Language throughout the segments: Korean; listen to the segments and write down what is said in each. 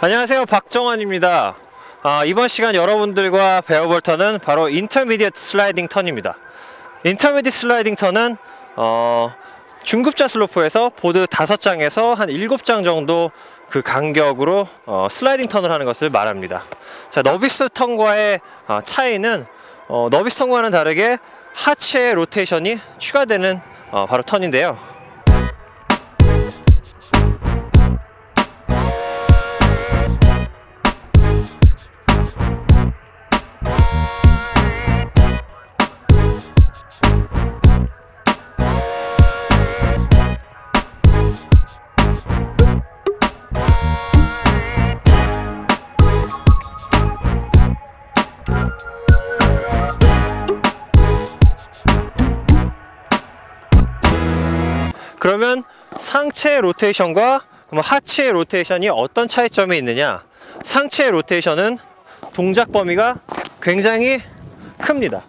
안녕하세요. 박정환입니다. 아, 이번 시간 여러분들과 배워볼 턴은 바로 intermediate 슬라이딩 턴입니다. intermediate 슬라이딩 턴은 어, 중급자 슬로프에서 보드 5장에서 한 7장 정도 그 간격으로 어, 슬라이딩 턴을 하는 것을 말합니다. 자 novice 턴과의 아, 차이는 어, novice 턴과는 다르게 하체 로테이션이 추가되는 어, 바로 턴인데요 그러면 상체 로테이션과 하체 로테이션이 어떤 차이점이 있느냐? 상체 로테이션은 동작 범위가 굉장히 큽니다.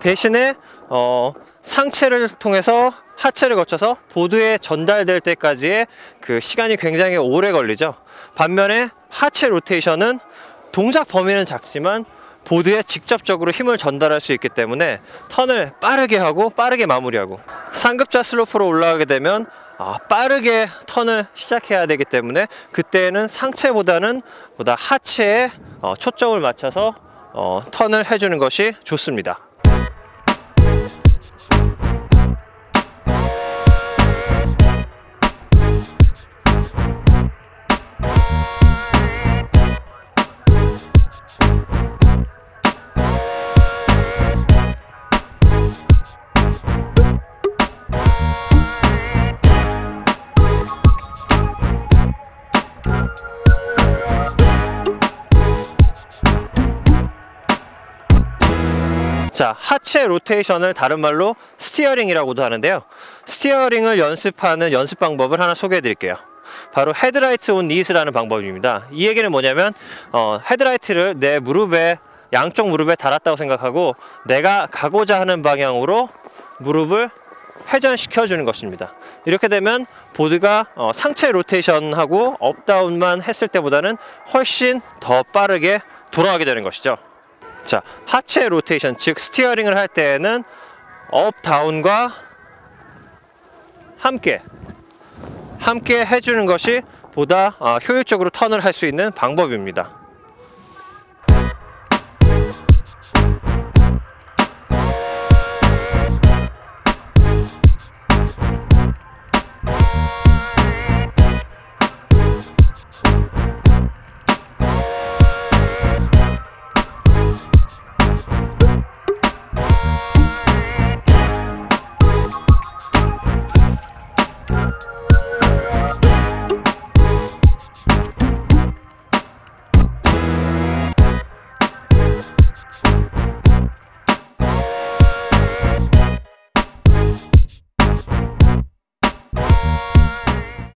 대신에 어, 상체를 통해서 하체를 거쳐서 보드에 전달될 때까지의 그 시간이 굉장히 오래 걸리죠. 반면에 하체 로테이션은 동작 범위는 작지만 보드에 직접적으로 힘을 전달할 수 있기 때문에 턴을 빠르게 하고 빠르게 마무리하고 상급자 슬로프로 올라가게 되면 아, 빠르게 턴을 시작해야 되기 때문에 그때는 상체보다는 보다 하체에 어, 초점을 맞춰서 어, 턴을 해주는 것이 좋습니다. 자, 하체 로테이션을 다른 말로 steering이라고도 하는데요. steering을 연습하는 연습 방법을 하나 소개해 드릴게요. 바로 headlight on knees라는 방법입니다. 이 얘기는 뭐냐면 어, 헤드라이트를 내 무릎에 양쪽 무릎에 달았다고 생각하고 내가 가고자 하는 방향으로 무릎을 회전시켜 주는 것입니다. 이렇게 되면 보드가 어, 상체 로테이션하고 up down만 했을 때보다는 훨씬 더 빠르게 돌아가게 되는 것이죠. 자, 하체 로테이션, 즉 steering을 할 때에는 up down과 함께 함께 해주는 것이 보다 어, 효율적으로 턴을 할 수 있는 방법입니다.